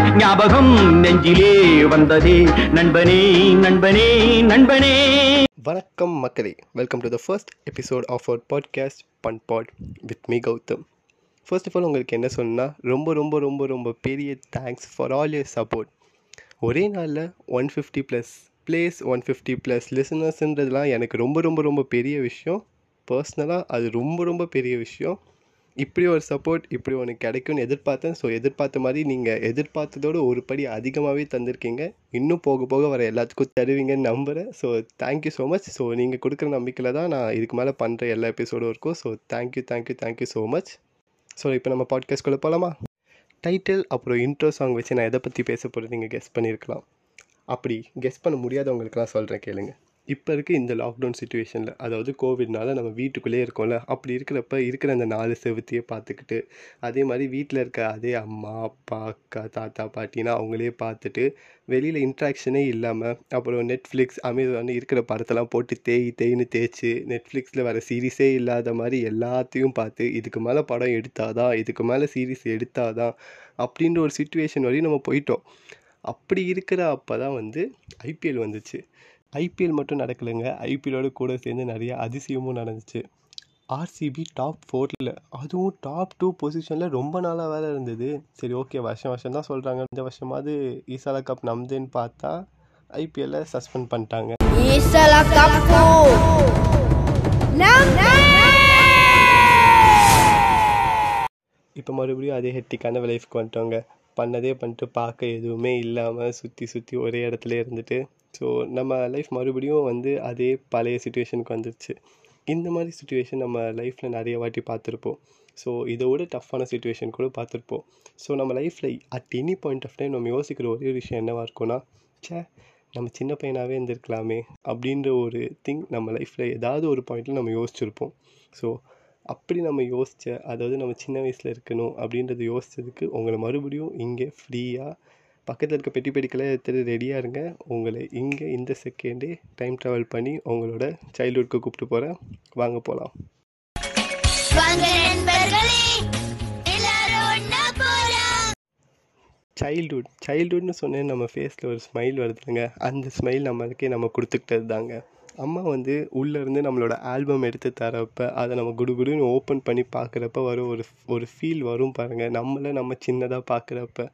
ஞாபகம் நெஞ்சிலே வந்ததே. நண்பனே நண்பனே நண்பனே. வணக்கம் மக்களே. Welcome to the first episode of our podcast fun pod with me Gautham. First of all உங்களுக்கு என்ன சொன்னால் ரொம்ப ரொம்ப ரொம்ப ரொம்ப பெரிய thanks for all your support ஒரே நாளில் one fifty plus plays one fifty plus லிசனர்ஸ்ன்றதுலாம் எனக்கு ரொம்ப ரொம்ப ரொம்ப பெரிய விஷயம். பர்சனலாக அது ரொம்ப ரொம்ப பெரிய விஷயம். இப்படி ஒரு சப்போர்ட் இப்படி ஒன்று கிடைக்கும்னு எதிர்பார்த்தேன். ஸோ எதிர்பார்த்த மாதிரி நீங்கள் எதிர்பார்த்ததோட ஒரு படி அதிகமாகவே தந்திருக்கீங்க. இன்னும் போக போக வர எல்லாத்துக்கும் தருவீங்கன்னு நம்புகிறேன் so thank you so much so நீங்கள் கொடுக்குற நம்பிக்கையில் தான் நான் இதுக்கு மேலே பண்ணுற எல்லா எபிசோடும் இருக்கும். So thank you thank you thank you so much so இப்போ நம்ம பாட்காஸ்ட்குள்ளே போகலாமா டைட்டில் அப்புறம் இன்ட்ரோ சாங் வச்சு நான் எதை பற்றி பேச போகிறது நீங்கள் கெஸ் பண்ணியிருக்கலாம் அப்படி கெஸ் பண்ண முடியாதவங்களுக்குலாம் சொல்கிறேன் கேளுங்கள் இப்போ இருக்க இந்த லாக்டவுன் சுச்சுவேஷனில் அதாவது கோவிட்னால நம்ம வீட்டுக்குள்ளேயே இருக்கோம்ல அப்படி இருக்கிறப்ப இருக்கிற அந்த நாலு செவத்தையே பார்த்துக்கிட்டு அதே மாதிரி வீட்டில் இருக்க அதே அம்மா அப்பா அக்கா தாத்தா பாட்டினா அவங்களே பார்த்துட்டு வெளியில் இன்ட்ராக்ஷனே இல்லாமல் அப்புறம் நெட்ஃப்ளிக்ஸ் அமேசான் இருக்கிற படத்தெல்லாம் போட்டு தேய் தேய்னு தேய்ச்சி நெட்ஃப்ளிக்ஸில் வர சீரிஸே இல்லாத மாதிரி எல்லாத்தையும் பார்த்து இதுக்கு மேலே படம் எடுத்தாதான் இதுக்கு மேலே சீரிஸ் எடுத்தாதான் அப்படின்ற ஒரு சுச்சுவேஷன் வரையும் நம்ம போயிட்டோம். அப்படி இருக்கிற அப்போ தான் வந்து ஐபிஎல் வந்துச்சு. ஐபிஎல் மட்டும் நடக்கலைங்க. ஐபிஎல்லோட கூட சேர்ந்து நிறைய அதிசயமும் நடந்துச்சு. ஆர்சிபி டாப் ஃபோரில் அதுவும் டாப் டூ பொசிஷனில் ரொம்ப நாளாக வேலை இருந்தது. சரி ஓகே வருஷம் வருஷம் தான் சொல்கிறாங்க இந்த வருஷமாவது ஈசாலா கப் நம்துன்னு பார்த்தா ஐபிஎல்ல சஸ்பெண்ட் பண்ணிட்டாங்க. இப்போ மறுபடியும் அதே ஹெட்டிக்கான லைஃப்க்கு வந்துட்டோங்க. பண்ணதே பண்ணிட்டு பார்க்க எதுவுமே இல்லாமல் சுற்றி சுற்றி ஒரே இடத்துல இருந்துட்டு ஸோ நம்ம லைஃப் மறுபடியும் வந்து அதே பழைய சுச்சுவேஷனுக்கு வந்துருச்சு. இந்த மாதிரி சுச்சுவேஷன் நம்ம லைஃப்பில் நிறைய வாட்டி பார்த்துருப்போம். ஸோ இதை விட டஃப்பான சுச்சுவேஷன் கூட பார்த்துருப்போம். ஸோ நம்ம லைஃப்பில் at any point of time நம்ம யோசிக்கிற ஒரே ஒரு விஷயம் என்னவாக இருக்கும்னா ச்சே நம்ம சின்ன பையனாகவே இருந்திருக்கலாமே அப்படின்ற ஒரு திங் நம்ம லைஃப்பில் ஏதாவது ஒரு பாயிண்டில் நம்ம யோசிச்சிருப்போம். ஸோ அப்படி நம்ம யோசித்த அதாவது நம்ம சின்ன வயசில் இருக்கணும் அப்படின்றத யோசித்ததுக்கு உங்களை மறுபடியும் இங்கே ஃப்ரீயாக பக்கத்தில் இருக்க பெட்டி பெட்டிக்கெல்லாம் எடுத்துகிட்டு ரெடியாக இருங்க. உங்களை இங்கே இந்த செகண்டே டைம் ட்ராவல் பண்ணி உங்களோட சைல்ட்ஹுட்க்கு கூப்பிட்டு போகிறேன் வாங்க போகலாம் சைல்ட்ஹுட் சைல்ட்ஹுட்னு சொன்னேன் நம்ம ஃபேஸில் ஒரு ஸ்மைல் வருதுங்க அந்த ஸ்மைல் நம்மளுக்கே நம்ம கொடுத்துக்கிட்டது தாங்க அம்மா வந்து உள்ளேருந்து நம்மளோட ஆல்பம் எடுத்து தரப்ப அதை நம்ம குடுகுடுன்னு ஓப்பன் பண்ணி பார்க்குறப்ப வரும் ஒரு ஒரு ஃபீல் வரும் பாருங்கள் நம்மளை நம்ம சின்னதாக பார்க்குறப்ப.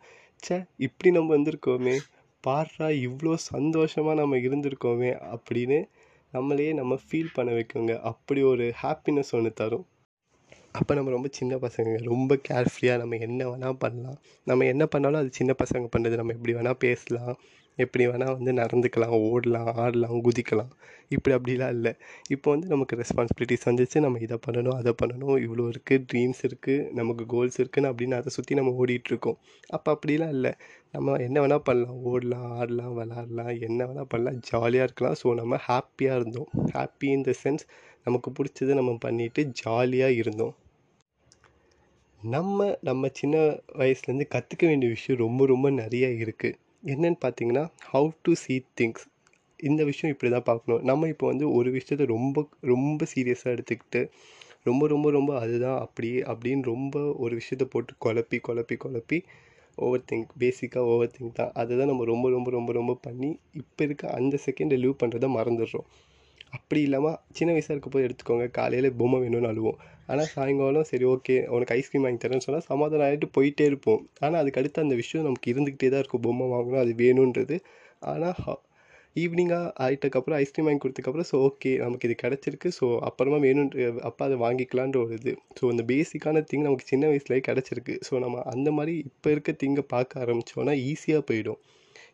ச்சே இப்படி நம்ம வந்திருக்கோமே. பாடுறா இவ்வளோ சந்தோஷமாக நம்ம இருந்திருக்கோமே அப்படின்னு நம்மளையே நம்ம ஃபீல் பண்ண வைக்குங்க. அப்படி ஒரு ஹாப்பினஸ் ஒன்று தரும். அப்போ நம்ம ரொம்ப சின்ன பசங்க. ரொம்ப கேர்ஃப்ரீயாக நம்ம என்ன வேணால் பண்ணலாம். நம்ம என்ன பண்ணாலும் அது சின்ன பசங்க பண்ணுறது நம்ம எப்படி வேணால் பேசலாம். எப்படி வேணால் வந்து நடந்துக்கலாம் ஓடலாம் ஆடலாம் குதிக்கலாம். இப்படி அப்படிலாம் இல்லை. இப்போ வந்து நமக்கு ரெஸ்பான்சிபிலிட்டிஸ் வந்துச்சு. நம்ம இதை பண்ணணும் அதை பண்ணணும். இவ்வளோ இருக்குது ட்ரீம்ஸ் இருக்குது நமக்கு கோல்ஸ் இருக்குதுன்னு அப்படின்னு அதை சுற்றி நம்ம ஓடிட்டுருக்கோம் அப்போ அப்படிலாம் இல்லை. நம்ம என்ன வேணால் பண்ணலாம். ஓடலாம் ஆடலாம் விளாட்லாம் என்ன வேணால் பண்ணலாம். ஜாலியாக இருக்கலாம். ஸோ நம்ம ஹாப்பியாக இருந்தோம். ஹாப்பி இன் த சென்ஸ் நமக்கு பிடிச்சதை நம்ம பண்ணிவிட்டு ஜாலியாக இருந்தோம். நம்ம நம்ம சின்ன வயசுலேருந்து கற்றுக்க வேண்டிய விஷயம் ரொம்ப ரொம்ப நிறைய இருக்குது என்னென்னு பார்த்தீங்கன்னா ஹவு டு சீ திங்ஸ் இந்த விஷயம் இப்படி தான் பார்க்கணும். நம்ம இப்போ வந்து ஒரு விஷயத்த ரொம்ப ரொம்ப சீரியஸாக எடுத்துக்கிட்டு ரொம்ப ரொம்ப ரொம்ப அதுதான் அப்படி அப்படின்னு ரொம்ப ஒரு விஷயத்த போட்டு குழப்பி குழப்பி குழப்பி ஓவர் திங்க் பேசிக்காக ஓவர் திங்க் தான். அதை தான் நம்ம ரொம்ப ரொம்ப ரொம்ப ரொம்ப பண்ணி இப்போ இருக்க அந்த செகண்டை லீவ் பண்ணுறதை மறந்துடுறோம். அப்படி இல்லாமல் சின்ன வயசாக இருக்க எடுத்துக்கோங்க காலையில் பொம்மை வேணும்னு அழுவோம். ஆனால் சாயங்காலம் சரி ஓகே உனக்கு ஐஸ்கிரீம் வாங்கி தரேன்னு சொன்னால் சமாதானம் ஆகிட்டு போயிட்டே இருப்போம். ஆனால் அதுக்கடுத்து அந்த விஷயம் நமக்கு இருந்துக்கிட்டே தான் இருக்கும். பொம்மை வாங்கணும் அது வேணுன்றது. ஆனால் ஈவினிங்காக ஆகிட்டக்கப்புறம் ஐஸ்கிரீம் வாங்கி கொடுத்ததுக்கப்புறம் ஸோ ஓகே நமக்கு இது கிடச்சிருக்கு. ஸோ அப்புறமா வேணுன்ற அப்போ அதை வாங்கிக்கலான்ற ஒரு இது. ஸோ அந்த பேசிக்கான திங் நமக்கு சின்ன வயசுலேயே கிடச்சிருக்கு. ஸோ நம்ம அந்த மாதிரி இப்போ இருக்க திங்கை பார்க்க ஆரம்பித்தோன்னா ஈஸியாக போயிடும்.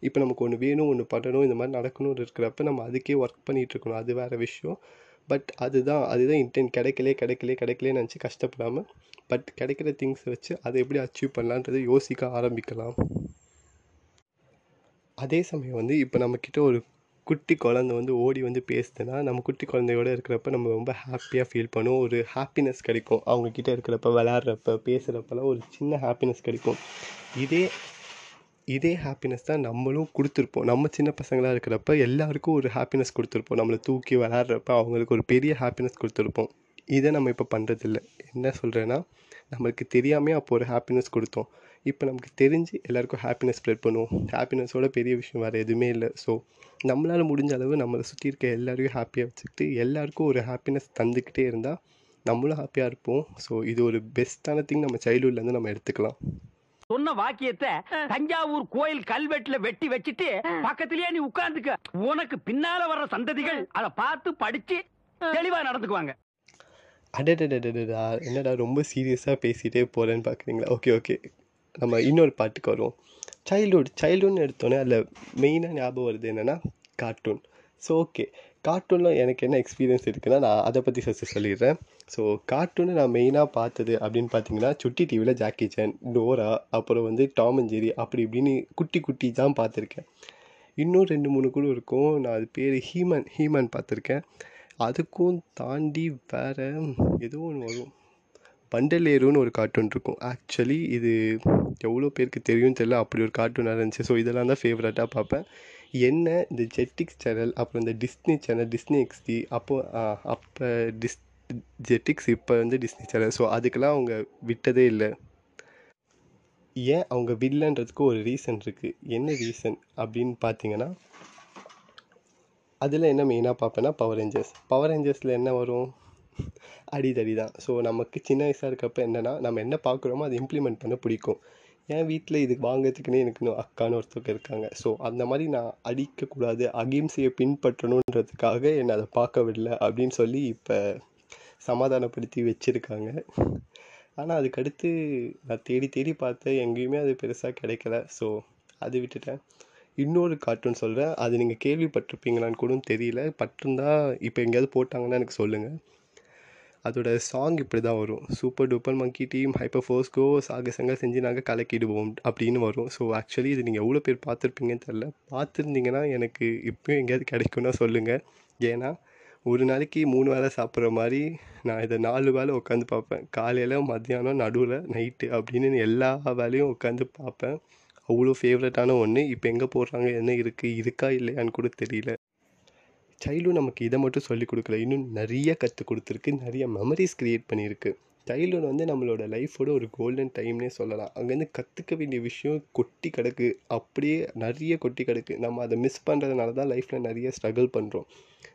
இப்போ நமக்கு ஒன்று வேணும் ஒன்று பண்ணணும் இந்த மாதிரி நடக்கணும்னு இருக்கிறப்ப நம்ம அதுக்கே ஒர்க் பண்ணிகிட்டு இருக்கணும். அது வேறு விஷயம். பட் அதுதான் அதுதான் இன்டென்ட் கிடைக்கலே கிடைக்கலே கிடைக்கலே நினச்சி கஷ்டப்படாமல் பட் கிடைக்கிற திங்ஸை வச்சு அதை எப்படி அச்சீவ் பண்ணலான்றதை யோசிக்க ஆரம்பிக்கலாம். அதே சமயம் வந்து இப்போ நம்மக்கிட்ட ஒரு குட்டி குழந்தை வந்து ஓடி வந்து பேசுதுன்னா நம்ம குட்டி குழந்தையோட இருக்கிறப்ப நம்ம ரொம்ப ஹாப்பியாக ஃபீல் பண்ணுவோம். ஒரு ஹாப்பினஸ் கிடைக்கும். அவங்கக்கிட்ட இருக்கிறப்ப விளாட்றப்ப பேசுகிறப்பெல்லாம் ஒரு சின்ன ஹாப்பினஸ் கிடைக்கும். இதே இதே ஹாப்பினஸ் தான் நம்மளும் கொடுத்துருப்போம். நம்ம சின்ன பசங்களாக இருக்கிறப்ப எல்லாருக்கும் ஒரு ஹாப்பினஸ் கொடுத்துருப்போம். நம்மளை தூக்கி விளாட்றப்ப அவங்களுக்கு ஒரு பெரிய ஹாப்பினஸ் கொடுத்துருப்போம். இதை நம்ம இப்போ பண்ணுறதில்ல என்ன சொல்கிறேன்னா நம்மளுக்கு தெரியாமே அப்போ ஒரு ஹாப்பினஸ் கொடுத்தோம். இப்போ நமக்கு தெரிஞ்சு எல்லாருக்கும் ஹாப்பினஸ் ஸ்ப்ரெட் பண்ணுவோம். ஹாப்பினஸோட பெரிய விஷயம் வேறு எதுவுமே இல்லை. ஸோ நம்மளால் முடிஞ்ச அளவு நம்மளை சுற்றி இருக்க எல்லாரையும் ஹாப்பியாக வச்சுக்கிட்டு எல்லாருக்கும் ஒரு ஹாப்பினஸ் தந்துக்கிட்டே இருந்தால் நம்மளும் ஹாப்பியாக இருப்போம். ஸோ இது ஒரு பெஸ்ட்டான திங் நம்ம சைல்ட்ஹுட்லேருந்து நம்ம எடுத்துக்கலாம். சொன்ன வாக்கியத்தை தஞ்சாவூர் கோயில் கல்வெட்டுல வெட்டி வச்சிட்டு பக்கத்திலேயே நீ உட்கார்ந்துக்க. உனக்கு பின்னால வர்ற சந்ததிகள் அதை பார்த்து படிச்சு தெளிவா நடந்துக்குவாங்க. அடடடடடா என்னடா ரொம்ப சீரியஸாக பேசிகிட்டே போகிறேன்னு பார்க்குறீங்களா ஓகே ஓகே நம்ம இன்னொரு பாட்டுக்கு வருவோம். சைல்ட்ஹுட் சைல்ட்ஹுட்னு எடுத்தோன்னே அதில் மெயினாக ஞாபகம் வருது என்னென்னா கார்ட்டூன் ஸோ ஓகே கார்ட்டூனில் எனக்கு என்ன எக்ஸ்பீரியன்ஸ் இருக்குன்னா நான் அதை பற்றி ஃபஸ்ட்டு சொல்லிடுறேன். ஸோ கார்ட்டூனை நான் மெயினாக பார்த்தது அப்படின்னு பார்த்தீங்கன்னா சுட்டி டிவியில் ஜாக்கி சான் டோரா அப்புறம் வந்து டாம் அண்ட் ஜெரி அப்படி இப்படின்னு குட்டி குட்டி தான் பார்த்துருக்கேன். இன்னும் ரெண்டு மூணு கூட இருக்கும். நான் அது பேர் ஹீமன் ஹீமன் பார்த்துருக்கேன். அதுக்கும் தாண்டி வேறு ஏதோ ஒன்று வரும். பண்டலேருன்னு ஒரு கார்ட்டூன் இருக்கும். ஆக்சுவலி இது எவ்வளோ பேருக்கு தெரியும் தெரியல. அப்படி ஒரு கார்ட்டூனாக இருந்துச்சு ஸோ இதெல்லாம் தான் ஃபேவரட்டாக பார்ப்பேன். என்ன இந்த ஜெட்டிக்ஸ் சேனல் அப்புறம் இந்த டிஸ்னி சேனல் டிஸ்னி எக்ஸ்டி அப்போ அப்போ டிஸ் ஜெட்டிக்ஸ் இப்போ வந்து டிஸ்னி சேனல் ஸோ அதுக்கெல்லாம் அவங்க விட்டதே இல்லை. ஏன் அவங்க வில்லன்றதுக்கு ஒரு ரீசன் இருக்குது என்ன ரீசன் அப்படின்னு பார்த்தீங்கன்னா அதில் என்ன மெயினாக பார்ப்பேன்னா பவர் ரேஞ்சர்ஸ் பவர் ரேஞ்சர்ஸில் என்ன வரும்? அடிதடி தான் ஸோ நமக்கு சின்ன வயசாக இருக்கப்போ என்னென்னா நம்ம என்ன பார்க்குறோமோ அதை இம்ப்ளிமெண்ட் பண்ண பிடிக்கும். என் வீட்டில் இது வாங்கிறதுக்குன்னே எனக்கு இன்னும் அக்கான்னு ஒருத்தவங்க இருக்காங்க. ஸோ அந்த மாதிரி நான் அடிக்கக்கூடாது அகிம்சையை பின்பற்றணுன்றதுக்காக என்னை அதை பார்க்க விடல அப்படின்னு சொல்லி இப்போ சமாதானப்படுத்தி வச்சுருக்காங்க. ஆனால் அதுக்கடுத்து நான் தேடி தேடி பார்த்தேன் எங்கேயுமே அது பெருசாக கிடைக்கல. ஸோ அது விட்டுட்டேன். இன்னொரு கார்ட்டூன் சொல்கிறேன் அது நீங்கள் கேள்விப்பட்டிருப்பீங்களான்னு கூட தெரியல. பட்டிருந்தா இப்போ எங்கேயாவது போட்டாங்கன்னா எனக்கு சொல்லுங்கள் அதோட சாங் இப்படி தான் வரும் super duper monkey team hyper ஃபோர்ஸ்கோ சாகசங்கள் செஞ்சு நாங்கள் கலக்கிடுவோம் அப்படின்னு வரும். ஸோ ஆக்சுவலி இது நீங்கள் எவ்வளோ பேர் பார்த்துருப்பீங்கன்னு தெரில பார்த்துருந்தீங்கன்னா எனக்கு இப்போயும் எங்கேயாவது கிடைக்கும்னா சொல்லுங்கள் ஏன்னா ஒரு நாளைக்கு மூணு வேளை சாப்பிட்ற மாதிரி நான் இதை நாலு வேளை உட்காந்து பார்ப்பேன். காலையில் மத்தியானம் நடுவில் நைட்டு அப்படின்னு எல்லா வேலையும் உட்காந்து பார்ப்பேன். அவ்வளோ ஃபேவரட்டான ஒன்று இப்போ எங்கே போடுறாங்க என்ன இருக்குது இருக்கா இல்லையான்னு கூட தெரியல. சைல்டும் நமக்கு இதை மட்டும் சொல்லிக் கொடுக்கல. இன்னும் நிறைய கற்றுக் கொடுத்துருக்கு. நிறைய மெமரிஸ் க்ரியேட் பண்ணியிருக்கு. சைல்டுஹுட் வந்து நம்மளோட லைஃபோட ஒரு கோல்டன் டைம்னே சொல்லலாம். அங்கேருந்து கற்றுக்க வேண்டிய விஷயம் கொட்டி கிடக்கு. அப்படியே நிறைய கொட்டி கிடக்கு. நம்ம அதை மிஸ் பண்ணுறதுனால தான் லைஃப்பில் நிறைய ஸ்ட்ரகிள் பண்ணுறோம்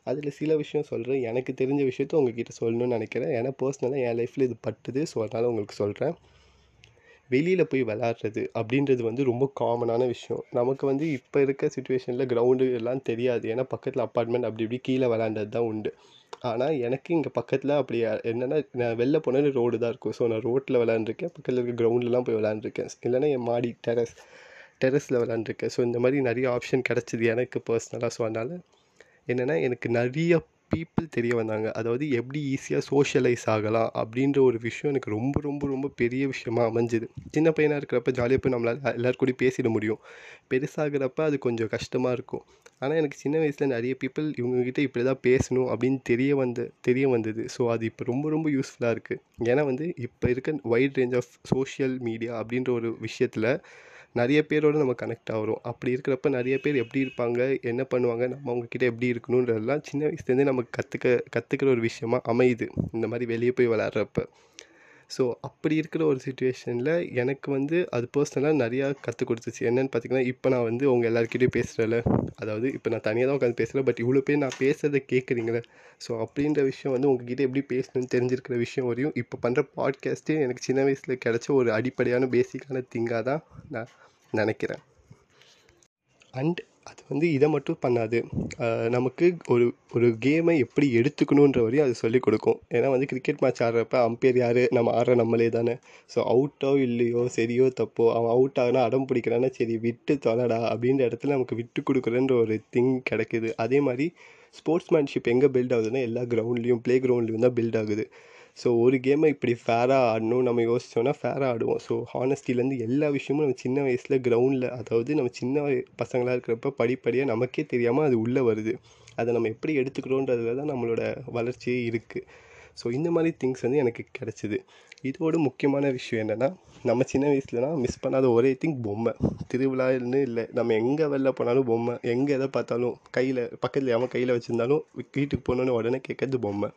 அதில் சில விஷயம் சொல்கிறேன் எனக்கு தெரிஞ்ச விஷயத்த உங்ககிட்ட சொல்லணும்னு நினைக்கிறேன். ஏன்னா பர்சனலாக என் லைஃப்பில் இது பட்டுது. ஸோ அதனால் உங்களுக்கு சொல்கிறேன் வெளியில் போய் விளாட்றது அப்படின்றது வந்து ரொம்ப காமனான விஷயம். நமக்கு வந்து இப்போ இருக்க சுச்சுவேஷனில் கிரவுண்டு எல்லாம் தெரியாது. ஏன்னா பக்கத்தில் அப்பார்ட்மெண்ட் அப்படி இப்படி கீழே விளாண்டது தான் உண்டு. ஆனால் எனக்கு இங்கே பக்கத்தில் அப்படி என்னென்னா நான் வெளில போனால் ரோடு தான் இருக்கும். ஸோ நான் ரோட்டில் விளாண்டுருக்கேன் பக்கத்தில் இருக்க கிரவுண்ட்லலாம் போய் விளாண்டுருக்கேன் இல்லைன்னா என் மாடி டெரஸ் டெரஸில் விளாண்டுருக்கேன் ஸோ இந்த மாதிரி நிறைய ஆப்ஷன் கிடச்சிது எனக்கு பர்சனலாக ஸோ அதனால் என்னென்னா எனக்கு நிறைய பீப்புள் தெரிய வந்தாங்க. அதாவது எப்படி ஈஸியாக சோஷியலைஸ் ஆகலாம் அப்படின்ற ஒரு விஷயம் எனக்கு ரொம்ப ரொம்ப ரொம்ப பெரிய விஷயமா அமைஞ்சுது. சின்ன பையனாக இருக்கிறப்ப ஜாலியாக போய் நம்மளால் எல்லாரும் கூடயும் பேசிட முடியும். பெருசாகிறப்ப அது கொஞ்சம் கஷ்டமாக இருக்கும். ஆனால் எனக்கு சின்ன வயசில் நிறைய பீப்புள் இவங்ககிட்ட இப்படி தான் பேசணும் அப்படின்னு தெரிய வந்த தெரிய வந்தது. ஸோ அது இப்போ ரொம்ப ரொம்ப யூஸ்ஃபுல்லாக இருக்குது ஏன்னா வந்து இப்போ இருக்க wide range of social media அப்படின்ற ஒரு விஷயத்தில் நிறைய பேரோட நம்ம கனெக்ட் ஆகிறோம். அப்படி இருக்கிறப்ப நிறைய பேர் எப்படி இருப்பாங்க? என்ன பண்ணுவாங்க? நம்ம அவங்கக்கிட்ட எப்படி இருக்கணுன்றதெல்லாம் சின்ன வயசுலேருந்தே நமக்கு கற்றுக்க கற்றுக்கிற ஒரு விஷயமா அமையுது. இந்த மாதிரி வெளியே போய் விளாட்றப்ப ஸோ அப்படி இருக்கிற ஒரு சுச்சுவேஷனில் எனக்கு வந்து அது பர்சனலாக நிறையா கற்றுக் கொடுத்துச்சு. என்னென்னு பார்த்தீங்கன்னா இப்போ நான் வந்து உங்கள் எல்லாருக்கிட்டையும் பேசுகிறேன்ல அதாவது இப்போ நான் தனியாக தான் உட்காந்து பேசுகிறேன் பட் இவ்வளோ பேர் நான் பேசுகிறத கேட்குறீங்களே ஸோ அப்படின்ற விஷயம் வந்து உங்ககிட்ட எப்படி பேசணும்னு தெரிஞ்சிருக்கிற விஷயம் வரையும் இப்போ பண்ணுற பாட்காஸ்ட்டே எனக்கு சின்ன வயசில் கிடச்ச ஒரு அடிப்படையான பேசிக்கான திங்காக தான் நான் நினைக்கிறேன். அண்ட் அது வந்து இதை மட்டும் பண்ணாது. நமக்கு ஒரு ஒரு கேமை எப்படி எடுத்துக்கணுன்ற வரையும் அது சொல்லிக் கொடுக்கும். ஏன்னா வந்து கிரிக்கெட் மேட்ச் ஆடுறப்ப அம்பையர் யார்? நம்ம ஆடுற நம்மளே தானே. ஸோ அவுட்டோ இல்லையோ சரியோ தப்போ அவன் அவுட் ஆகினா அடம் பிடிக்கிறான்னா சரி விட்டு தொலைடா அப்படின்ற இடத்துல நமக்கு விட்டு கொடுக்குறன்ற ஒரு திங் கிடைக்குது. அதே மாதிரி ஸ்போர்ட்ஸ்மேன்ஷிப் எங்கே பில்ட் ஆகுதுன்னா எல்லா கிரவுண்ட்லேயும் ப்ளே கிரவுண்ட்லேயும் தான் பில்ட் ஆகுது. ஸோ ஒரு கேமை இப்படி ஃபேராக ஆடணும் நம்ம யோசிச்சோன்னா ஃபேராக ஆடுவோம். ஸோ ஹானஸ்டிலேருந்து எல்லா விஷயமும் நம்ம சின்ன வயசில் கிரவுண்டில் அதாவது நம்ம சின்ன வய- பசங்களாக இருக்கிறப்ப படிப்படியாக நமக்கே தெரியாமல் அது உள்ளே வருது. அதை நம்ம எப்படி எடுத்துக்கிறோன்றதுல தான் நம்மளோட வளர்ச்சியே இருக்குது ஸோ இந்த மாதிரி திங்ஸ் வந்து எனக்கு கிடச்சிது. இதோட முக்கியமான விஷயம் என்னென்னா நம்ம சின்ன வயசுலலாம் மிஸ் பண்ணாத ஒரே திங் பொம்மை. திருவிழான்னு இல்லை. நம்ம எங்கே வெளில போனாலும் பொம்மை. எங்கே எதை பார்த்தாலும் கையில் பக்கத்தில் எவன் கையில் வச்சுருந்தாலும் வீட்டுக்கு போனோன்னு உடனே கேட்கறது பொம்மை.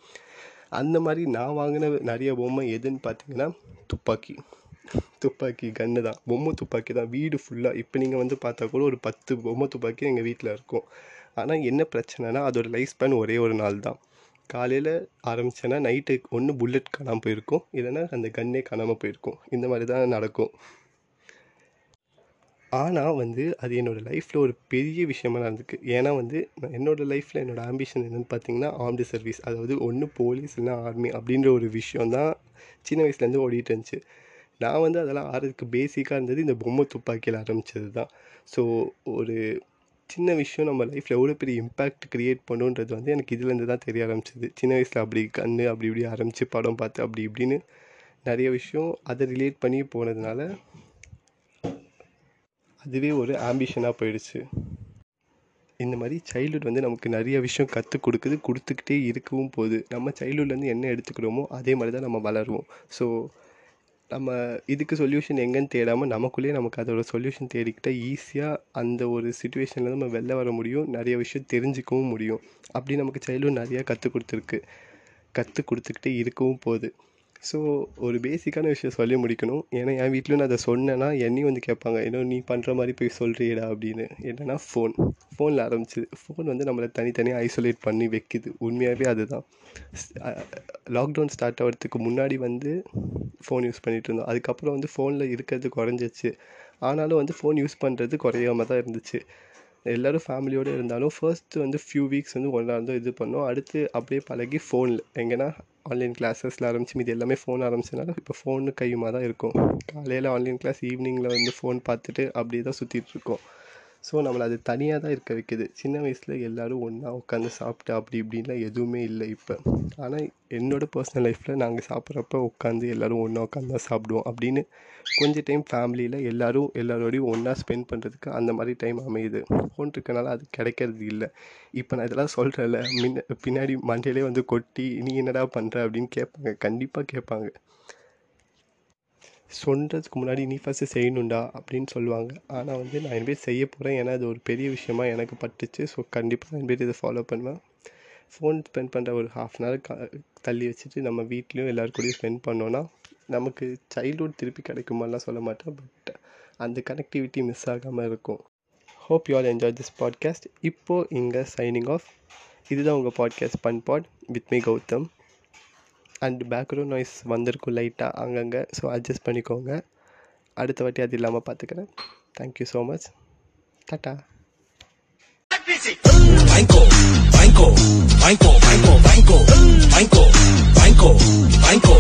அந்த மாதிரி நான் வாங்கின நிறைய பொம்மை எதுன்னு பார்த்தீங்கன்னா துப்பாக்கி. துப்பாக்கி கன்று தான். பொம்மை துப்பாக்கி தான். வீடு ஃபுல்லாக இப்போ நீங்கள் வந்து பார்த்தா கூட ஒரு பத்து பொம்மை துப்பாக்கி எங்கள் வீட்டில் இருக்கும். ஆனால் என்ன பிரச்சனைனா அதோட லைஃப் ஸ்பேன் ஒரே ஒரு நாள் தான். காலையில் ஆரம்பிச்சேன்னா நைட்டு ஒன்று புல்லட் காணாமல் போயிருக்கும். இல்லைன்னா அந்த கன்னே காணாமல் போயிருக்கும். இந்த மாதிரி தான் நடக்கும். ஆனால் வந்து அது என்னோடய லைஃப்பில் ஒரு பெரிய விஷயமா நடந்துக்கு ஏன்னா வந்து நான் என்னோடய லைஃப்பில் என்னோடய ஆம்பிஷன் என்னென்னு பார்த்தீங்கன்னா ஆர்ம்டு சர்வீஸ் அதாவது ஒன்று போலீஸ் இல்லைனா ஆர்மி அப்படின்ற ஒரு விஷயம் தான் சின்ன வயசுலேருந்து ஓடிட்டு இருந்துச்சு. நான் வந்து அதெல்லாம் ஆறதுக்கு பேசிக்காக இருந்தது இந்த பொம்மை துப்பாக்கியில் ஆரம்பித்தது தான் ஸோ ஒரு சின்ன விஷயம் நம்ம லைஃப்பில் எவ்வளோ பெரிய இம்பேக்ட் க்ரியேட் பண்ணுன்றது வந்து எனக்கு இதுலேருந்து தான் தெரிய ஆரம்பிச்சிது. சின்ன வயசில் அப்படி கண்ணு அப்படி இப்படி ஆரம்பித்து படம் பார்த்து அப்படி இப்படின்னு நிறைய விஷயம் அதை ரிலேட் பண்ணி போனதுனால அதுவே ஒரு ஆம்பிஷனாக போயிடுச்சு. இந்த மாதிரி சைல்ட்ஹுட் வந்து நமக்கு நிறைய விஷயம் கற்றுக் கொடுக்குது கொடுத்துக்கிட்டே இருக்கவும் போகுது. நம்ம சைல்ட்ஹுட்லேருந்து என்ன எடுத்துக்கிறோமோ அதே மாதிரி தான் நம்ம வளருவோம். ஸோ நம்ம இதுக்கு சொல்யூஷன் எங்கேன்னு தேடாமல் நமக்குள்ளேயே நமக்கு அதோட சொல்யூஷன் தேடிக்கிட்டால் ஈஸியாக அந்த ஒரு சுச்சுவேஷனில் நம்ம வெளில வர முடியும் நிறைய விஷயம் தெரிஞ்சுக்கவும் முடியும். அப்படி நமக்கு சைல்ட்ஹுட் நிறையா கற்றுக் கொடுத்துருக்கு. கற்றுக் கொடுத்துக்கிட்டே இருக்கவும் போகுது. ஸோ ஒரு பேசிக்கான விஷயம் சொல்லி முடிக்கணும். ஏன்னா என் வீட்லையும் நான் அதை சொன்னேன்னா என்னையும் வந்து கேட்பாங்க ஏதோ நீ பண்ணுற மாதிரி போய் சொல்கிறியடா அப்படின்னு. என்னென்னா ஃபோன் ஃபோனில் ஆரம்பிச்சிது. ஃபோன் வந்து நம்மளை தனித்தனியாக ஐசோலேட் பண்ணி வைக்குது. உண்மையாகவே அதுதான். லாக்டவுன் ஸ்டார்ட் ஆகிறதுக்கு முன்னாடி வந்து ஃபோன் யூஸ் பண்ணிகிட்டு இருந்தோம். அதுக்கப்புறம் வந்து ஃபோனில் இருக்கிறது குறைஞ்சிச்சு ஆனாலும் வந்து ஃபோன் யூஸ் பண்ணுறது குறையாம தான் இருந்துச்சு. எல்லோரும் ஃபேமிலியோடு இருந்தாலும் ஃபர்ஸ்ட் வந்து ஃபியூ வீக்ஸ் வந்து ஒன்றா இருந்தோம் இது பண்ணோம். அடுத்து அப்படியே பழகி ஃபோனில் எங்கன்னா ஆன்லைன் கிளாஸஸில் ஆரம்பிச்சு மீது எல்லாமே ஃபோன் ஆரம்பிச்சதுனால இப்போ ஃபோனு கையுமாக தான் இருக்கும். காலையில் ஆன்லைன் கிளாஸ் ஈவினிங்கில் வந்து ஃபோன் பார்த்துட்டு அப்படியே தான் சுற்றிட்டுருக்கோம் இருக்கோம். ஸோ நம்மளை அது தனியாக தான் இருக்க வைக்குது. சின்ன வயசில் எல்லோரும் ஒன்றா உட்காந்து சாப்பிட்டு அப்படி இப்படின்லாம் எதுவுமே இல்லை இப்போ. ஆனால் என்னோடய பர்சனல் லைஃப்பில் நாங்கள் சாப்பிட்றப்ப உட்காந்து எல்லோரும் ஒன்றா உட்காந்து தான் சாப்பிடுவோம் அப்படின்னு கொஞ்சம் டைம் ஃபேமிலியில் எல்லோரும் எல்லாரோடையும் ஒன்றா ஸ்பெண்ட் பண்ணுறதுக்கு அந்த மாதிரி டைம் அமையுது. ஃபோன் இருக்கனால அது கிடைக்கிறது இல்லை. இப்போ நான் இதெல்லாம் சொல்கிறேன்ல முன்ன பின்னாடி மண்டையிலே வந்து கொட்டி நீ என்னடா பண்ணுற அப்படின்னு கேட்பாங்க. கண்டிப்பாக கேட்பாங்க. சொல்கிறதுக்கு முன்னாடி நீ ஃபஸ்ட்டு செய்யணுண்டா அப்படின்னு சொல்லுவாங்க. ஆனால் வந்து நான் இனிமேல் செய்ய போகிறேன் ஏன்னா அது ஒரு பெரிய விஷயமா எனக்கு பட்டுச்சு. ஸோ கண்டிப்பாக நான் இனிமேல் இதை ஃபாலோ பண்ணுவேன். ஃபோன் ஸ்பெண்ட் பண்ணுற ஒரு ஹாஃப் அன் ஹவர் க தள்ளி வச்சுட்டு நம்ம வீட்லேயும் எல்லோரும் கூடயும் ஸ்பெண்ட் பண்ணோன்னா நமக்கு சைல்ட்ஹுட் திருப்பி கிடைக்குமாலாம் சொல்ல மாட்டேன். பட் அந்த கனெக்டிவிட்டி மிஸ் ஆகாமல் இருக்கும். Hope you all enjoy this podcast இப்போது இங்கே சைனிங் ஆஃப் இதுதான் உங்கள் podcast fun pod with me Gautham and background noise வந்திருக்கும் லைட்டாக அங்கங்கே. ஸோ அட்ஜஸ்ட் பண்ணிக்கோங்க. அடுத்த வாட்டி அது இல்லாமல் பார்த்துக்கிறேன் தேங்க்யூ ஸோ மச் டாட்டா வாங்கிக்கோ வாங்கிக்கோ banco, வாங்கிக்கோ banco, வாங்கிக்கோ banco.